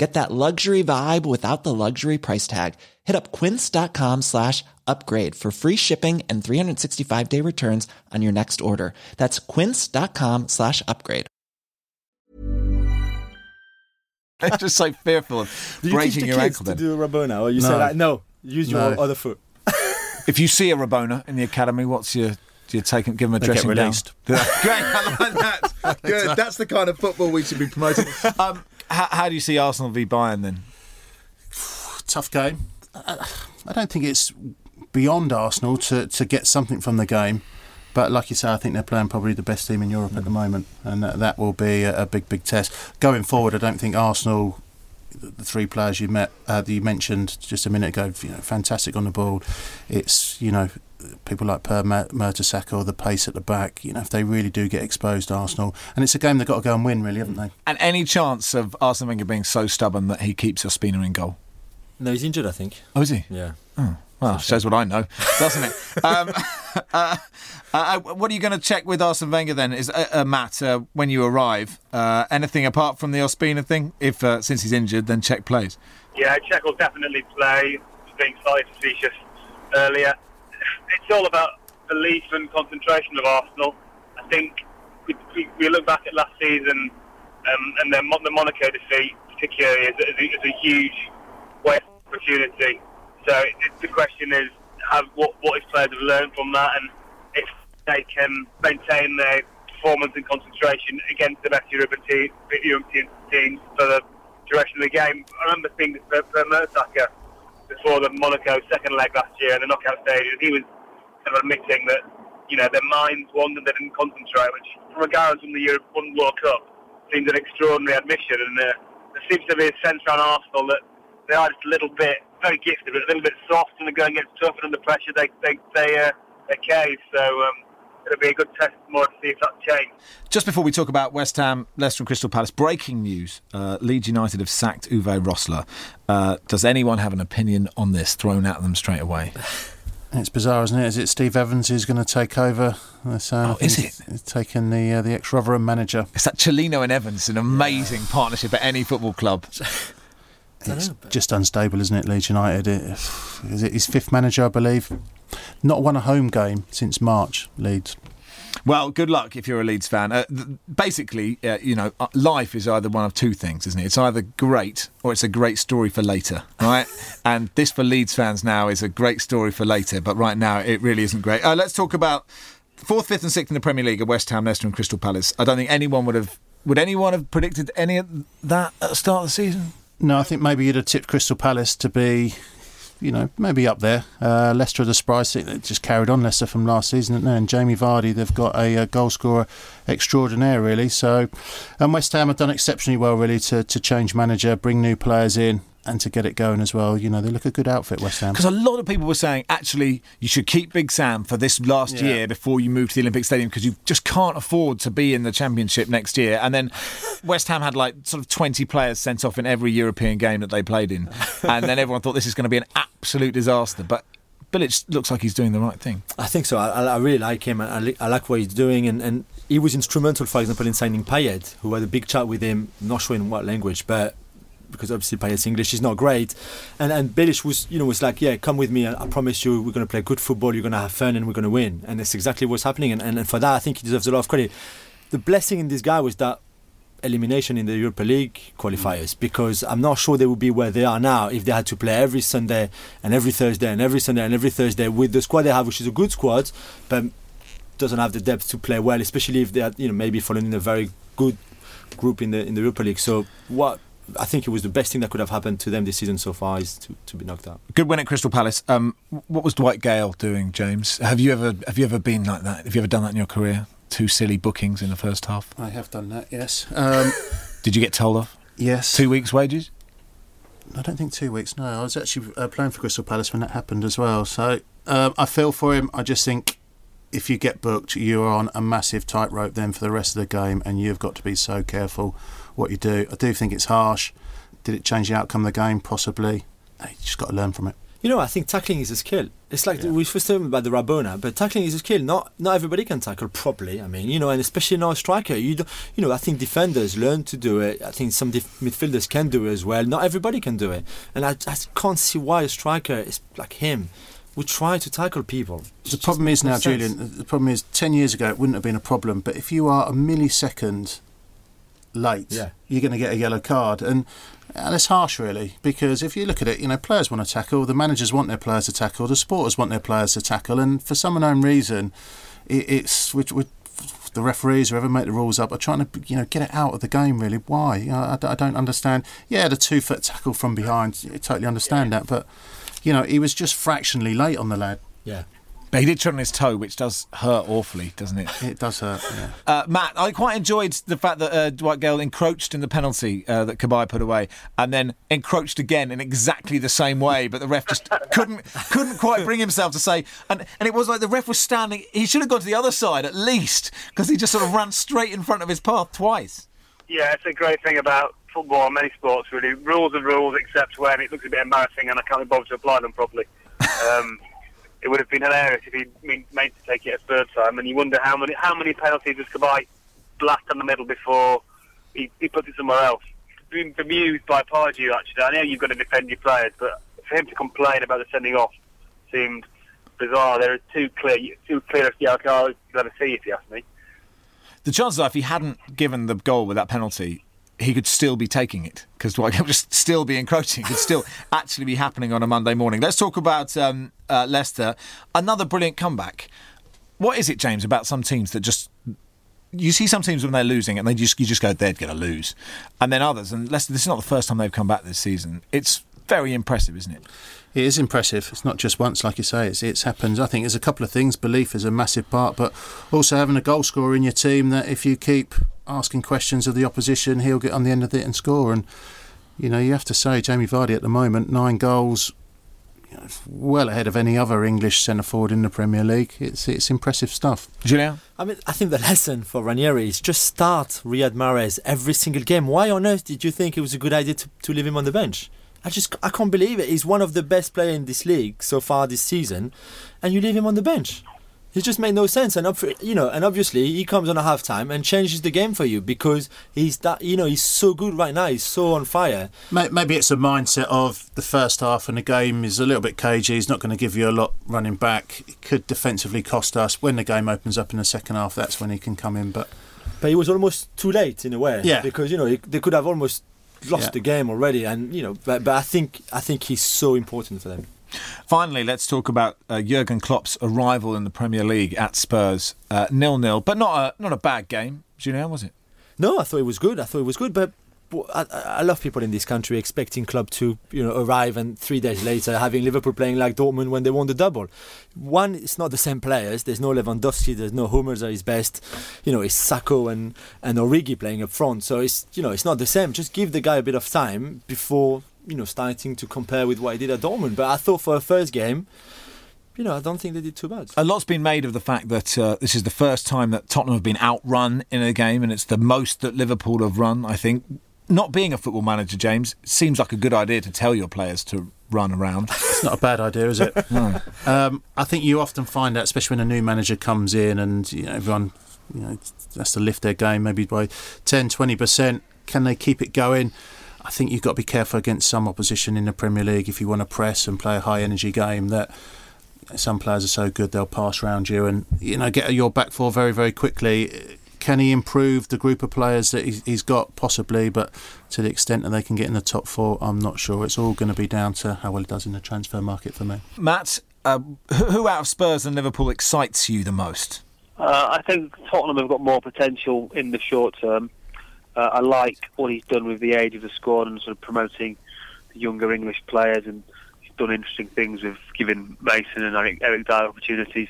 [SPEAKER 8] Get that luxury vibe without the luxury price tag. Hit up quince.com slash upgrade for free shipping and 365 day returns on your next order. That's quince.com slash upgrade.
[SPEAKER 4] I'm just like fearful of
[SPEAKER 6] do you
[SPEAKER 4] breaking
[SPEAKER 6] teach the
[SPEAKER 4] your
[SPEAKER 6] kids
[SPEAKER 4] ankle
[SPEAKER 6] to
[SPEAKER 4] then.
[SPEAKER 6] do a Rabona? Or you
[SPEAKER 5] No.
[SPEAKER 6] say like, no, use your
[SPEAKER 5] No.
[SPEAKER 6] other foot.
[SPEAKER 4] If you see a Rabona in the academy, what's your do you take him, give him a
[SPEAKER 5] They get
[SPEAKER 4] dressing
[SPEAKER 5] released.
[SPEAKER 4] down? Great, I like that. Good. That's the kind of football we should be promoting. Um, how, how do you see Arsenal v Bayern then?
[SPEAKER 5] Tough game. I don't think it's beyond Arsenal to, to get something from the game. But like you say, I think they're playing probably the best team in Europe at the moment, and that, that will be a, a big, big test going forward. I don't think Arsenal, the, the three players you met, uh, that you mentioned just a minute ago, you know, fantastic on the ball. It's you know people like Per Mertesacker or the pace at the back. You know, if they really do get exposed, Arsenal, and it's a game they've got to go and win, really, haven't they?
[SPEAKER 4] And any chance of Arsene Wenger being so stubborn that he keeps Ospina in goal?
[SPEAKER 6] No, he's injured, I think.
[SPEAKER 4] Oh, is he?
[SPEAKER 6] Yeah.
[SPEAKER 4] Oh. Well, shows what I know, doesn't it? um, uh, uh, what are you going to check with Arsene Wenger then? Is uh, uh, Matt uh, when you arrive? Uh, anything apart from the Ospina thing? If uh, since he's injured, then Cech plays.
[SPEAKER 7] Yeah, Cech will definitely play. Being slightly facetious earlier, it's all about belief and concentration of Arsenal. I think we, we, we look back at last season um, and then the Monaco defeat, particularly, is, is, a, is a huge waste opportunity. So it, the question is, have what what his players have learned from that, and if they can maintain their performance and concentration against the best European, team, European teams for the duration of the game. I remember seeing Per Mertesacker before the Monaco second leg last year in the knockout stage, and he was kind of admitting that you know their minds wandered, they didn't concentrate, which regardless from the Europe, World Cup seems an extraordinary admission. And uh, there seems to be a sense around Arsenal that they are just a little bit very gifted, but a little bit soft, and they're going against tough and under pressure. They they they uh, they cave. So. Um, it'll be a good test more to see if that changed.
[SPEAKER 4] Just before we talk about West Ham, Leicester and Crystal Palace, breaking news. Uh, Leeds United have sacked Uwe Rosler. Uh, does anyone have an opinion on this thrown at them straight away?
[SPEAKER 5] It's bizarre, isn't it? Is it Steve Evans who's going to take over?
[SPEAKER 4] oh, is it?
[SPEAKER 5] He's taking the uh, the ex Rotherham manager.
[SPEAKER 4] It's that Cellino and Evans, an amazing yeah. partnership at any football club.
[SPEAKER 5] it's know, just unstable, isn't it? Leeds United. It, is it his fifth manager, I believe? Not won a home game since March. Leeds.
[SPEAKER 4] Well, good luck if you're a Leeds fan. Uh, th- basically, uh, you know, uh, life is either one of two things, isn't it? It's either great or it's a great story for later, right? and this for Leeds fans now is a great story for later, but right now it really isn't great. Uh, let's talk about fourth, fifth, and sixth in the Premier League: West Ham, Leicester, and Crystal Palace. I don't think anyone would have. Would anyone have predicted any of that at the start of the season?
[SPEAKER 5] No, I think maybe you'd have tipped Crystal Palace to be you know, maybe up there. Uh, Leicester are the surprise team that just carried on Leicester from last season, and then Jamie Vardy, they've got a, a goal scorer extraordinaire, really. So, and West Ham have done exceptionally well, really, to, to change manager, bring new players in and to get it going as well. You know, they look a good outfit, West Ham.
[SPEAKER 4] Because a lot of people were saying, actually, you should keep Big Sam for this last yeah. year before you move to the Olympic Stadium because you just can't afford to be in the Championship next year. And then West Ham had like sort of 20 players sent off in every European game that they played in. And then everyone thought this is going to be an absolute disaster. But Bilic looks like he's doing the right thing.
[SPEAKER 6] I think so. I, I really like him. I, I, like what he's doing, and, and he was instrumental, for example, in signing Payet, who had a big chat with him. not sure in what language, but because obviously Payet's English is not great. And and Bilic was you know was like, yeah, come with me. I, I promise you, we're going to play good football. You're going to have fun, and we're going to win. And that's exactly what's happening. And, and, and for that, I think he deserves a lot of credit. The blessing in this guy was that elimination in the Europa League qualifiers because I'm not sure they would be where they are now if they had to play every Sunday and every Thursday and every Sunday and every Thursday with the squad they have, which is a good squad, but doesn't have the depth to play well, especially if they are, you know maybe in a very good group in the in the Europa League. So what I think it was the best thing that could have happened to them this season so far is to, to be knocked out.
[SPEAKER 4] Good win at Crystal Palace. Um, what was Dwight Gayle doing, James? Have you ever have you ever been like that? Have you ever done that in your career? Two silly bookings in the first half.
[SPEAKER 5] I have done that. Yes. Um,
[SPEAKER 4] Did you get told off?
[SPEAKER 5] Yes.
[SPEAKER 4] Two weeks' wages.
[SPEAKER 5] I don't think two weeks. No, I was actually uh, playing for Crystal Palace when that happened as well. So um, I feel for him. I just think if you get booked, you are on a massive tightrope then for the rest of the game, and you've got to be so careful what you do. I do think it's harsh. Did it change the outcome of the game? Possibly. You just got to learn from it.
[SPEAKER 6] You know, I think tackling is a skill. It's like yeah. we first talked about the Rabona, but tackling is a skill. Not not everybody can tackle properly. I mean, you know, and especially not a striker. You do, you know, I think defenders learn to do it. I think some def- midfielders can do it as well. Not everybody can do it, and I, I can't see why a striker is like him would try to tackle people.
[SPEAKER 5] The problem is now, sense. Julian. The problem is, ten years ago it wouldn't have been a problem, but if you are a millisecond late, yeah. you're going to get a yellow card. And, and it's harsh, really, because if you look at it, you know, players want to tackle, the managers want their players to tackle, the supporters want their players to tackle, and for some unknown reason, it, it's which, which, the referees, whoever make the rules up, are trying to you know get it out of the game. Really, why? You know, I, I, don't understand. Yeah, the two foot tackle from behind, I totally understand yeah. that, but you know, he was just fractionally late on the lad.
[SPEAKER 6] Yeah.
[SPEAKER 4] But he did trip on his toe, which does hurt awfully, doesn't it?
[SPEAKER 5] It does hurt. Yeah.
[SPEAKER 4] Uh, Matt, I quite enjoyed the fact that uh, Dwight Gayle encroached in the penalty uh, that Cabaye put away, and then encroached again in exactly the same way. But the ref just couldn't couldn't quite bring himself to say, and and it was like the ref was standing. He should have gone to the other side at least because he just sort of ran straight in front of his path twice.
[SPEAKER 7] Yeah, it's a great thing about football and many sports really. Rules are rules, except when it looks a bit embarrassing and I can't be bothered to apply them properly. Um, it would have been hilarious if he'd been made to take it a third time, and you wonder how many how many penalties does Cabaye blast on the middle before he, he puts it somewhere else. Being bemused by Pardew, actually. I know you've got to defend your players, but for him to complain about the sending off seemed bizarre. There are two clear, two clear yellow cards oh, you've see, if you ask me.
[SPEAKER 4] The chances are, if he hadn't given the goal with that penalty, he could still be taking it because what could just still be encroaching. It could still actually be happening on a Monday morning. Let's talk about um, uh, Leicester. Another brilliant comeback. What is it, James, about some teams that just you see some teams when they're losing and they just you just go they're going to lose, and then others and Leicester. This is not the first time they've come back this season. It's very impressive, isn't it?
[SPEAKER 5] It is impressive. It's not just once, like you say. It's it's happened. I think there's a couple of things. Belief is a massive part, but also having a goal scorer in your team that if you keep asking questions of the opposition, he'll get on the end of it and score. And you know, you have to say Jamie Vardy at the moment, nine goals, you know, well ahead of any other English centre forward in the Premier League. It's it's impressive stuff.
[SPEAKER 4] Julien?
[SPEAKER 6] I mean, I think the lesson for Ranieri is just start Riyad Mahrez every single game. Why on earth did you think it was a good idea to, to leave him on the bench? I just I can't believe it. He's one of the best players in this league so far this season, and you leave him on the bench. It just made no sense, and you know, and obviously he comes on a half time and changes the game for you because he's that you know he's so good right now. He's so on fire.
[SPEAKER 5] Maybe it's a mindset of the first half, and the game is a little bit cagey. He's not going to give you a lot running back. It could defensively cost us when the game opens up in the second half. That's when he can come in, but.
[SPEAKER 6] But he was almost too late in a way.
[SPEAKER 5] Yeah.
[SPEAKER 6] Because you know they could have almost lost
[SPEAKER 5] Yeah.
[SPEAKER 6] the game already, and you know, but, but I think I think he's so important for them.
[SPEAKER 4] Finally, let's talk about uh, Jurgen Klopp's arrival in the Premier League at Spurs. Uh, nil nil, but not a not a bad game, Julien, was it?
[SPEAKER 6] No, I thought it was good. I thought it was good, but I, I love people in this country expecting Klopp to you know arrive and three days later having Liverpool playing like Dortmund when they won the double. One, it's not the same players. There's no Lewandowski. There's no Hummels at his best. You know, it's Sacco and and Origi playing up front. So it's you know it's not the same. Just give the guy a bit of time before you know starting to compare with what he did at Dortmund. But I thought for a first game. You know, I don't think they did too bad.
[SPEAKER 4] A lot's been made of the fact that uh, this is the first time that Tottenham have been outrun in a game, and it's the most that Liverpool have run. I think. Not being a football manager, James, seems like a good idea to tell your players to run around.
[SPEAKER 5] It's not a bad idea, is it? um, I think you often find that, especially when a new manager comes in and you know, everyone you know, has to lift their game maybe by 10, 20%. Can they keep it going? I think you've got to be careful against some opposition in the Premier League if you want to press and play a high energy game that some players are so good they'll pass around you and you know get your back four very very quickly. Can he improve the group of players that he's- he's got? Possibly, but to the extent that they can get in the top four, I'm not sure. It's all going to be down to how well he does in the transfer market for me.
[SPEAKER 4] Matt, uh, who who out of Spurs and Liverpool excites you the most?
[SPEAKER 9] Uh, I think Tottenham have got more potential in the short term. Uh, I like what he's done with the age of the squad and sort of promoting the younger English players, and he's done interesting things with giving Mason and I think Eric Dier opportunities.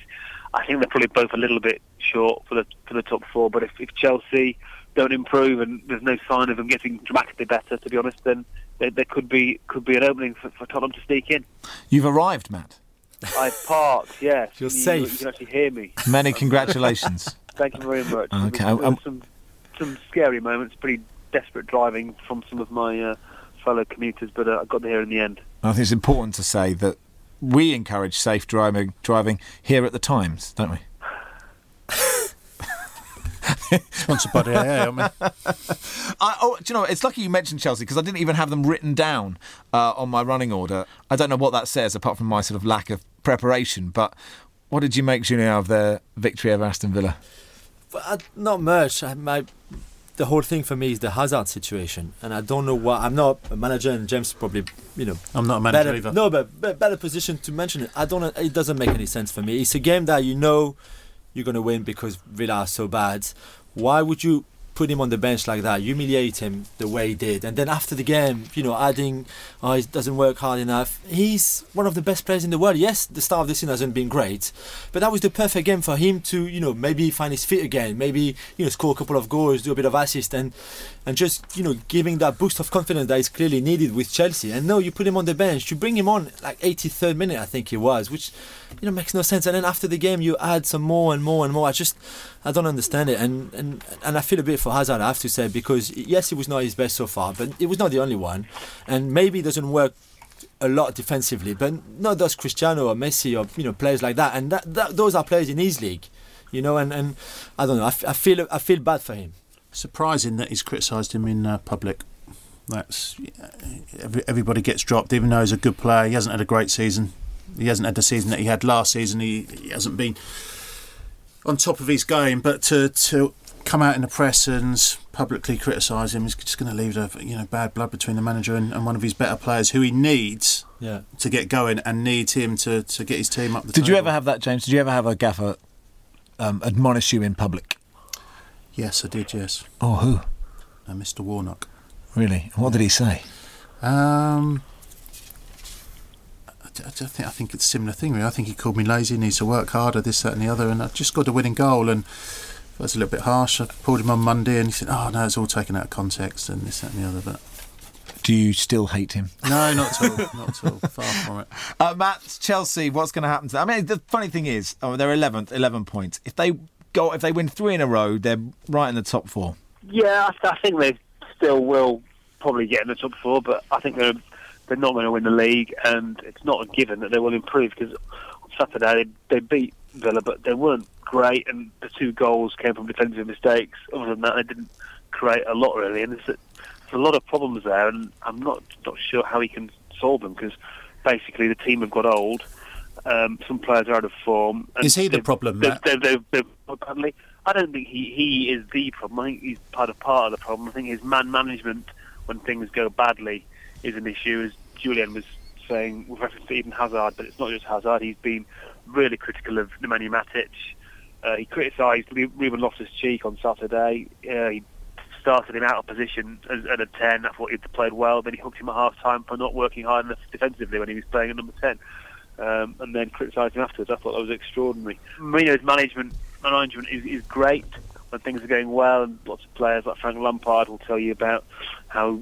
[SPEAKER 9] I think they're probably both a little bit short for the for the top four. But if, if Chelsea don't improve and there's no sign of them getting dramatically better, to be honest, then there, there could be could be an opening for, for Tottenham to sneak in.
[SPEAKER 4] You've arrived, Matt.
[SPEAKER 9] I've parked, yes.
[SPEAKER 6] You're
[SPEAKER 9] you,
[SPEAKER 6] safe.
[SPEAKER 9] You can actually hear me.
[SPEAKER 4] Many congratulations.
[SPEAKER 9] Thank you very much.
[SPEAKER 4] Okay,
[SPEAKER 9] There was- there
[SPEAKER 4] um,
[SPEAKER 9] some some scary moments, pretty desperate driving from some of my uh, fellow commuters, but uh, I got there in the end.
[SPEAKER 4] I think it's important to say that we encourage safe driving driving here at the Times, don't we?
[SPEAKER 5] Sponsored by the AA, aren't we?
[SPEAKER 4] I, oh, do you know? It's lucky you mentioned Chelsea because I didn't even have them written down uh, on my running order. I don't know what that says apart from my sort of lack of preparation. But what did you make, Julien, of their victory over Aston Villa?
[SPEAKER 6] But uh, not much. I, my, the whole thing for me is the Hazard situation, and I don't know why. I'm not a manager, and James probably, you know,
[SPEAKER 5] I'm not a manager
[SPEAKER 6] better,
[SPEAKER 5] either.
[SPEAKER 6] No, but, but better position to mention it. I don't. know- It doesn't make any sense for me. It's a game that you know you're going to win because Villa are so bad. Why would you put him on the bench like that, humiliate him the way he did, and then after the game, you know, adding, oh, he doesn't work hard enough. He's one of the best players in the world. Yes, the start of the season hasn't been great, but that was the perfect game for him to, you know, maybe find his feet again, maybe you know, score a couple of goals, do a bit of assist, and and just you know, giving that boost of confidence that is clearly needed with Chelsea. And no, you put him on the bench, you bring him on like 83rd minute, I think it was, which you know makes no sense. And then after the game, you add some more and more and more. I just I don't understand it, and and and I feel a bit for Hazard, I have to say, because yes, it was not his best so far, but it was not the only one, and maybe it doesn't work a lot defensively, but not those Cristiano or Messi or you know players like that. And that, that those are players in his league, you know. And, and I don't know. I, f- I feel I feel bad for him.
[SPEAKER 5] Surprising that he's criticised him in uh, public. That's every, everybody gets dropped, even though he's a good player. He hasn't had a great season. He hasn't had the season that he had last season. He, he hasn't been on top of his game. But to to come out in the press and publicly criticise him is just going to leave a you know bad blood between the manager and, and one of his better players who he needs
[SPEAKER 6] Yeah.
[SPEAKER 5] to get going and needs him to, to get his team up the
[SPEAKER 4] Did you ever have that, James? Did you ever have a gaffer um, admonish you in public?
[SPEAKER 5] Yes, I did. Yes,
[SPEAKER 4] Oh, who?
[SPEAKER 5] uh, Mr. Warnock.
[SPEAKER 4] Really? What did he say?
[SPEAKER 5] Um, I, I think I think it's a similar thing. Really. I think he called me lazy, needs to work harder, this, that, and the other. And I just got a winning goal, and that was a little bit harsh. I pulled him on Monday, and he said, "Oh no, it's all taken out of context, and this, that, and the other." But
[SPEAKER 4] Do you still hate him?
[SPEAKER 5] no, not at all, not at all. Far from it.
[SPEAKER 4] Uh, Matt, Chelsea, what's going to happen to them? I mean, the funny thing is, oh, they're 11th, 11 points. If they if they win three in a row, they're right in the top four.
[SPEAKER 9] Yeah, I, I think they still will probably get in the top four, but I think they're they're not going to win the league, and it's not a given that they will improve because on Saturday they, they beat Villa, but they weren't great, and the two goals came from defensive mistakes. Other than that, they didn't create a lot really, and there's a lot of problems there, and I'm not not sure how he can solve them because basically the team have got old. Um, some players are out of form.
[SPEAKER 5] Is he the problem,
[SPEAKER 9] They've, they've, they've, they've badly. I don't think he, he is the problem. I think he's part of part of the problem. I think his man management when things go badly is an issue, as Julien was saying with reference to even Hazard. But it's not just Hazard. He's been really critical of Nemanja Matic. Uh, he criticised Ruben Loftus-Cheek on Saturday. Uh, he started him out of position as, at a 10. I thought he'd played well. Then he hooked him at half time for not working hard enough defensively when he was playing at number 10. Um, and then criticised him afterwards. I thought that was extraordinary. Mourinho's management management is, is great when things are going well, and lots of players like Frank Lampard will tell you about how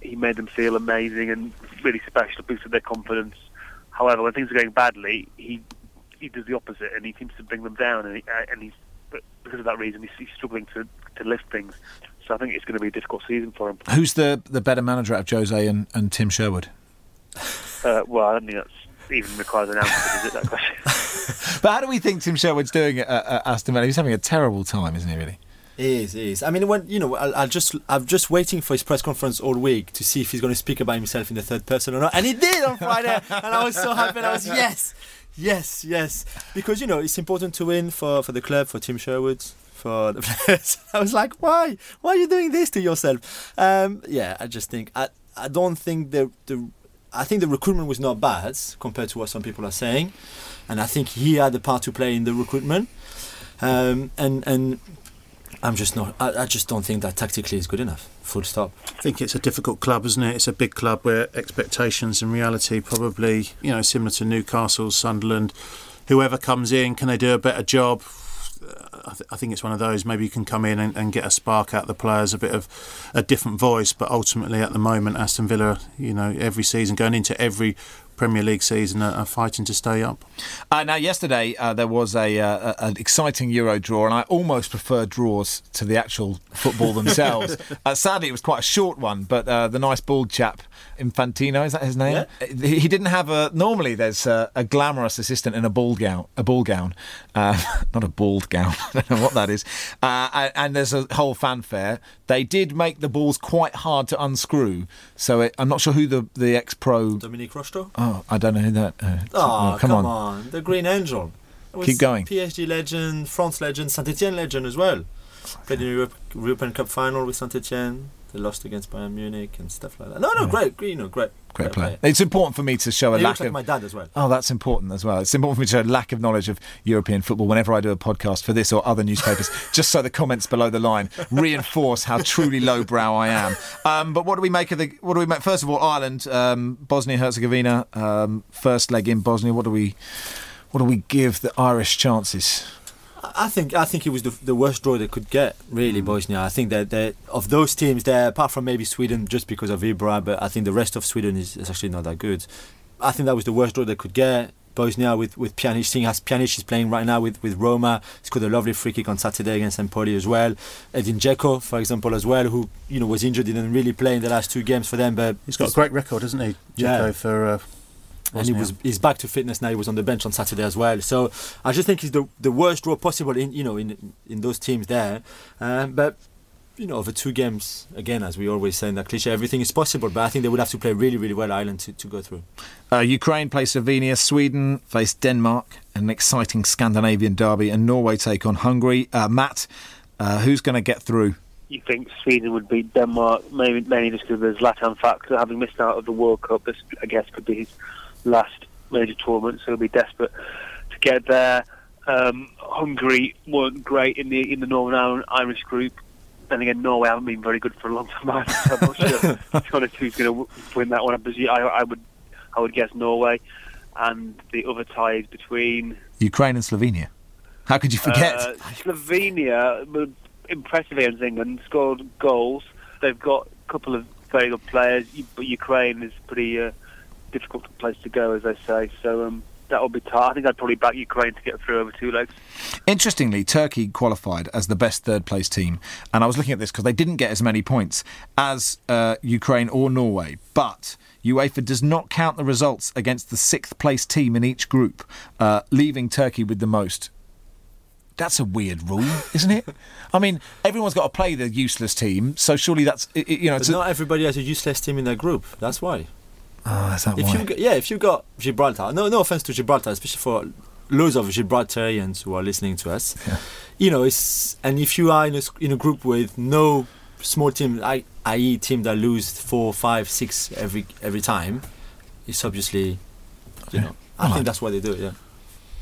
[SPEAKER 9] he made them feel amazing and really special, boosted their confidence. However, when things are going badly, he he does the opposite, and he seems to bring them down, and, he, uh, and he's because of that reason, he's, he's struggling to to lift things. So I think it's going to be a difficult season for him.
[SPEAKER 4] Who's the the better manager out of Jose and, and Tim Sherwood?
[SPEAKER 9] Uh, well, I don't think that's even requires an answer, does it? That question.
[SPEAKER 4] But how do we think Tim Sherwood's doing at, at Aston Villa? He's having a terrible time, isn't he? Really?
[SPEAKER 6] He is, he is. I mean, when you know, I, I just, I'm just waiting for his press conference all week to see if he's going to speak about himself in the third person or not, and he did on Friday, and I was so happy. And I was yes, yes, yes, because you know it's important to win for for the club, for Tim Sherwood, for the players. I was like, why, why are you doing this to yourself? Um, yeah, I just think I, I don't think the the, I think the recruitment was not bad compared to what some people are saying, and I think he had a part to play in the recruitment, um, and and. I'm just not. I, I just don't think that tactically is good enough. Full stop.
[SPEAKER 5] I think it's a difficult club, isn't it? It's a big club where expectations and reality probably, you know, similar to Newcastle, Sunderland. Whoever comes in, can they do a better job? I, th- I think it's one of those. Maybe you can come in and, and get a spark out of the players, a bit of a different voice. But ultimately, at the moment, Aston Villa, you know, every season going into every Premier League season, are, are fighting to stay up.
[SPEAKER 4] Uh, now, yesterday uh, there was a, uh, an exciting Euro draw, and I almost prefer draws to the actual football themselves. uh, sadly, it was quite a short one, but uh, the nice bald chap, Infantino, is that his name? Uh, He, he didn't have a. Normally, there's a, a glamorous assistant in a ball gown, a ball gown, uh, not a bald gown. I don't know what that is. Uh, and, and there's a whole fanfare. They did make the balls quite hard to unscrew, so it, I'm not sure who the the ex pro.
[SPEAKER 6] Dominique Rocheteau.
[SPEAKER 4] Oh, I don't know who that. Uh,
[SPEAKER 6] Oh,
[SPEAKER 4] come,
[SPEAKER 6] come,
[SPEAKER 4] on.
[SPEAKER 6] on. the Green Angel.
[SPEAKER 4] Keep going.
[SPEAKER 6] PSG legend, France legend, Saint Etienne legend as well. Played in the Europe, European Cup final with Saint Etienne. They lost against Bayern Munich and stuff like that. No, no, great, you know, great,
[SPEAKER 4] Great player. It's important for me to show a
[SPEAKER 6] He
[SPEAKER 4] lack
[SPEAKER 6] like
[SPEAKER 4] of.
[SPEAKER 6] my dad as well.
[SPEAKER 4] Oh, that's important as well. It's important for me to show a lack of knowledge of European football whenever I do a podcast for this or other newspapers, just so the comments below the line reinforce how truly lowbrow I am. Um, but what do we make of the? What do we make? First of all, Ireland, um, Bosnia Herzegovina, um, first leg in Bosnia. What do we? What do we give the Irish chances?
[SPEAKER 6] I think I think it was the, the worst draw they could get, really,
[SPEAKER 4] Mm.
[SPEAKER 6] Bosnia. I think that that of those teams there, apart from maybe Sweden, just because of Ibra, but I think the rest of Sweden is, is actually not that good. I think that was the worst draw they could get. Bosnia with with Pjanic, seeing as Pjanic is playing right now with, with Roma, scored a lovely free kick on Saturday against Empoli as well. Edin Dzeko, for example, as well, who you know was injured, didn't really play in the last two games for them, but
[SPEAKER 5] He's got a great record, hasn't he, Dzeko,
[SPEAKER 6] Yeah.
[SPEAKER 5] for uh,
[SPEAKER 6] and he was he's back to fitness now. He was on the bench on Saturday as well. So I just think he's the the worst draw possible in you know in in those teams there. Um, but you know, over two games, again, as we always say in that cliche, everything is possible. But I think they would have to play really, really well, Ireland, to, to go through.
[SPEAKER 4] Uh, Ukraine play Slovenia, Sweden face Denmark, an exciting Scandinavian derby, and Norway take on Hungary. Uh, Matt, uh, who's going to get through?
[SPEAKER 9] You think Sweden would beat Denmark, maybe mainly just because of the Zlatan factor, having missed out of the World Cup. This, I guess, could be his last major tournament, so he'll be desperate to get there. Um, Hungary weren't great in the in the Northern Ireland Irish group then again, Norway haven't been very good for a long time. I'm not sure, honest who's going to win that one. I, I would, I would guess Norway, and the other tie is between
[SPEAKER 4] Ukraine and Slovenia. How could you forget?
[SPEAKER 9] Uh, Slovenia, impressive against England, scored goals. They've got a couple of very good players, but Ukraine is pretty uh, difficult place to go, as they say. So. Um, that would be tough. I think I'd probably back Ukraine to get through over two legs.
[SPEAKER 4] Interestingly, Turkey qualified as the best third place team, and I was looking at this because they didn't get as many points as uh, Ukraine or Norway, but. UEFA does not count the results against the sixth place team in each group, uh, leaving Turkey with the most. That's a weird rule, isn't it? I mean, everyone's got to play the useless team, so surely that's you know.
[SPEAKER 6] But not everybody has a useless team in their group. That's why.
[SPEAKER 4] Oh, is that
[SPEAKER 6] if
[SPEAKER 4] why?
[SPEAKER 6] You, yeah, if you got Gibraltar, no, no offense to Gibraltar, especially for loads of Gibraltarians who are listening to us.
[SPEAKER 4] Yeah.
[SPEAKER 6] You know, it's and if you are in a in a group with no small team, I, i.e., team that lose four, five, six every every time, it's obviously, you know, I think that's why they do it. Yeah.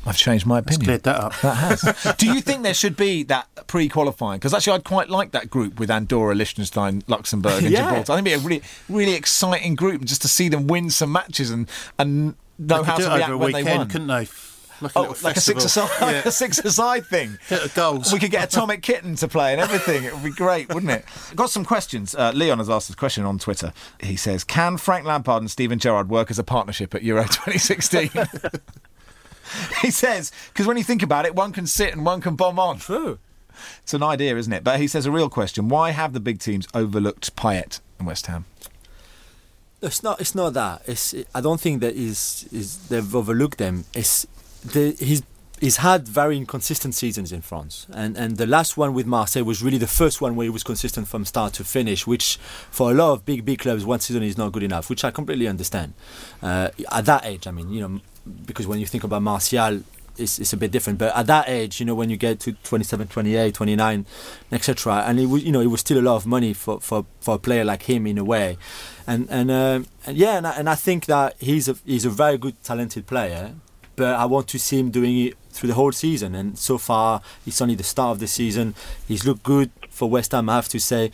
[SPEAKER 4] I've changed my opinion.
[SPEAKER 5] cleared that up.
[SPEAKER 4] That has. Do you think there should be that pre-qualifying? Because actually, I'd quite like that group with Andorra, Liechtenstein, Luxembourg, and
[SPEAKER 6] Yeah.
[SPEAKER 4] Gibraltar. I think it'd be a really, really exciting group just to see them win some matches and and know
[SPEAKER 5] They
[SPEAKER 4] how
[SPEAKER 5] could do
[SPEAKER 4] to
[SPEAKER 5] it
[SPEAKER 4] react
[SPEAKER 5] over a
[SPEAKER 4] when
[SPEAKER 5] weekend,
[SPEAKER 4] they won.
[SPEAKER 5] couldn't they? Like a,
[SPEAKER 4] Oh, like a six-a-side, like
[SPEAKER 5] Yeah.
[SPEAKER 4] a six-a-side thing.
[SPEAKER 5] Hit the goals.
[SPEAKER 4] We could get Atomic Kitten to play and everything. It would be great, wouldn't it? Got some questions. Uh, Leon has asked this question on Twitter. He says, "Can Frank Lampard and Steven Gerrard work as a partnership at Euro 2016?" he says, "Because when you think about it, one can sit and one can bomb on."
[SPEAKER 6] True.
[SPEAKER 4] It's an idea, isn't it? But he says a real question: Why have the big teams overlooked Payet and West Ham?
[SPEAKER 6] It's not. It's not that. It's. I don't think that is. Is they've overlooked them. It's the he's. He's had very inconsistent seasons in France, and and the last one with Marseille was really the first one where he was consistent from start to finish. Which, for a lot of big big clubs, one season is not good enough. Which I completely understand. Uh, at that age, I mean, you know, because when you think about Martial, it's, it's a bit different. But at that age, you know, when you get to 27, 28, 29, etc., and it was, you know, it was still a lot of money for, for, for a player like him in a way, and and, um, and yeah, and I, and I think that he's a he's a very good, talented player. But I want to see him doing it through the whole season, and so far it's only the start of the season. He's looked good for West Ham, I have to say.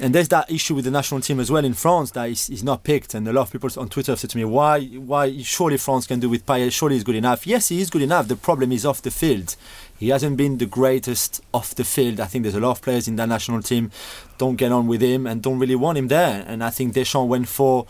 [SPEAKER 6] And there's that issue with the national team as well in France that is, he's not picked. And a lot of people on Twitter have said to me, "Why? Why? Surely France can do with Payet. Surely he's good enough." Yes, he is good enough. The problem is off the field. He hasn't been the greatest off the field. I think there's a lot of players in that national team don't get on with him and don't really want him there. And I think Deschamps went for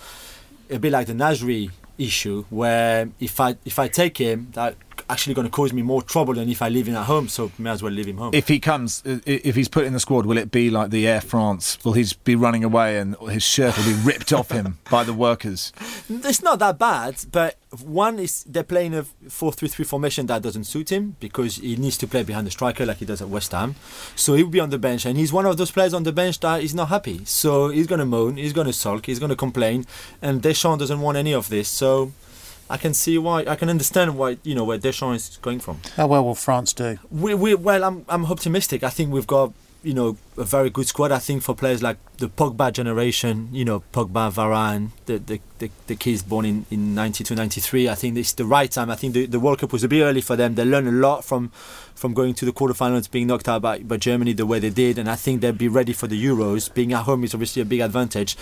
[SPEAKER 6] a bit like the Nasri issue, where if I if I take him, that actually going to cause me more trouble than if I leave him at home. So may as well leave him home.
[SPEAKER 4] If he comes, if he's put in the squad, will it be like the Air France? Will he be running away and his shirt will be ripped off him by the workers?
[SPEAKER 6] It's not that bad, but one is they're playing a 4 3 3 formation that doesn't suit him because he needs to play behind the striker like he does at West Ham. So he'll be on the bench, and he's one of those players on the bench that is not happy. So he's going to moan, he's going to sulk, he's going to complain, and Deschamps doesn't want any of this. So I can see why, I can understand why, you know, where Deschamps is going from.
[SPEAKER 5] How well will France do?
[SPEAKER 6] We, we well, I'm I'm optimistic. I think we've got you know a very good squad. I think for players like the Pogba generation, you know Pogba, Varane, the the, the, the kids born in in 92, 93. I think it's the right time. I think the, the World Cup was a bit early for them. They learned a lot from from going to the quarterfinals, being knocked out by, by Germany the way they did, and I think they'll be ready for the Euros. Being at home is obviously a big advantage,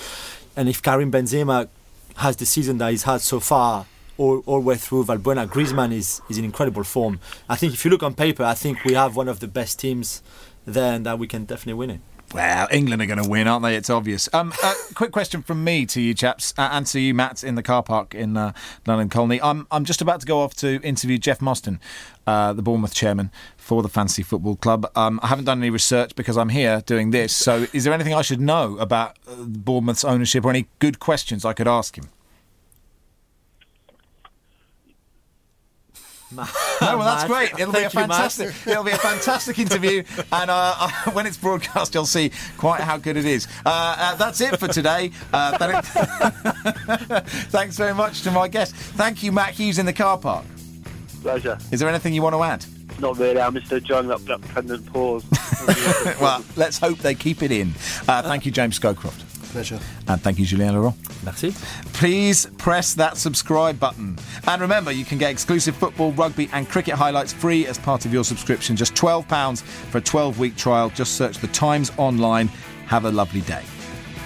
[SPEAKER 6] and if Karim Benzema has the season that he's had so far all, all way through. Valbuena, Griezmann is, is in incredible form. I think if you look on paper, I think we have one of the best teams there and that we can definitely win it.
[SPEAKER 4] Well, England are going to win, aren't they? It's obvious. Um, uh, quick question from me to you, chaps, uh, and to you, Matt, in the car park in uh, London Colney. I'm I'm just about to go off to interview Jeff Mostyn, uh, the Bournemouth chairman for the Fantasy Football Club. Um, I haven't done any research because I'm here doing this. So, is there anything I should know about uh, Bournemouth's ownership, or any good questions I could ask him? no, well, that's great. It'll be a
[SPEAKER 6] Thank you,
[SPEAKER 4] fantastic. it'll be a fantastic interview, and uh, uh, when it's broadcast, you'll see quite how good it is. Uh, uh, that's it for today. Uh, that- Thanks very much to my guest. Thank you, Matt Hughes, in the car park.
[SPEAKER 9] Pleasure.
[SPEAKER 4] Is there anything you want to add?
[SPEAKER 9] Not really. I'm just enjoying that, that pendant pause.
[SPEAKER 4] well, let's hope they keep it in. Uh, thank you, James Scowcroft.
[SPEAKER 5] Pleasure.
[SPEAKER 4] And thank you, Julien Laurens.
[SPEAKER 6] Merci.
[SPEAKER 4] Please press that subscribe button. And remember, you can get exclusive football, rugby, and cricket highlights free as part of your subscription. Just £12 for a 12 week trial. Just search The Times online. Have a lovely day.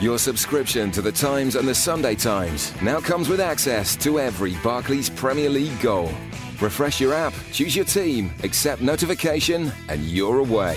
[SPEAKER 3] Your subscription to the Times and the Sunday Times now comes with access to every Barclays Premier League goal. Refresh your app, choose your team, accept notification, and you're away.